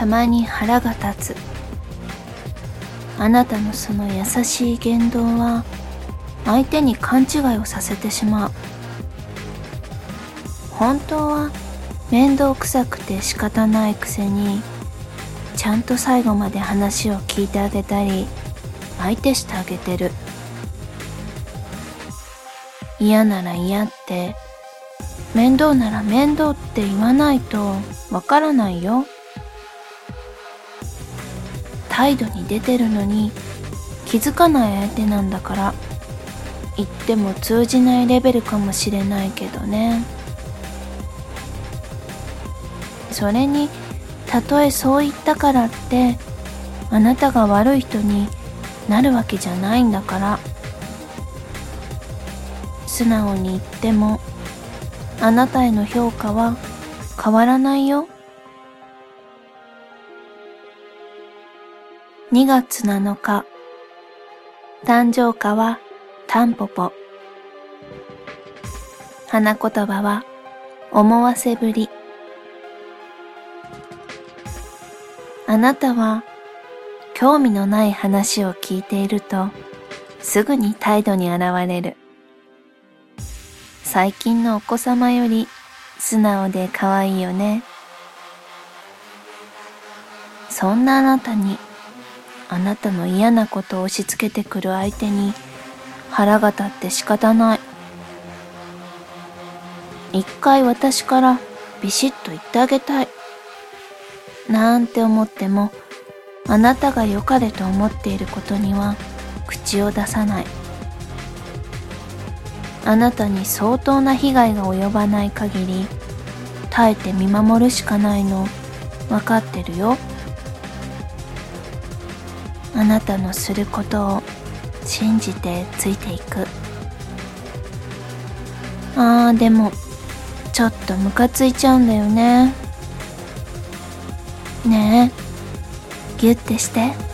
たまに腹が立つ。あなたのその優しい言動は相手に勘違いをさせてしまう。本当は面倒くさくて仕方ないくせにちゃんと最後まで話を聞いてあげたり相手してあげてる。嫌なら嫌って面倒なら面倒って言わないとわからないよ。態度に出てるのに気づかない相手なんだから言っても通じないレベルかもしれないけどね。それにたとえそう言ったからってあなたが悪い人になるわけじゃないんだから。素直に言ってもあなたへの評価は変わらないよ。2月7日誕生花はタンポポ花言葉は思わせぶりあなたは興味のない話を聞いているとすぐに態度に現れる。最近のお子様より素直で可愛いよね。そんなあなたにあなたの嫌なことを押し付けてくる相手に腹が立って仕方ない。一回私からビシッと言ってあげたい。なんて思ってもあなたが良かれと思っていることには口を出さないあなたに相当な被害が及ばない限り耐えて見守るしかないの分かってるよあなたのすることを信じてついていくあーでもちょっとムカついちゃうんだよねねえギュッてして。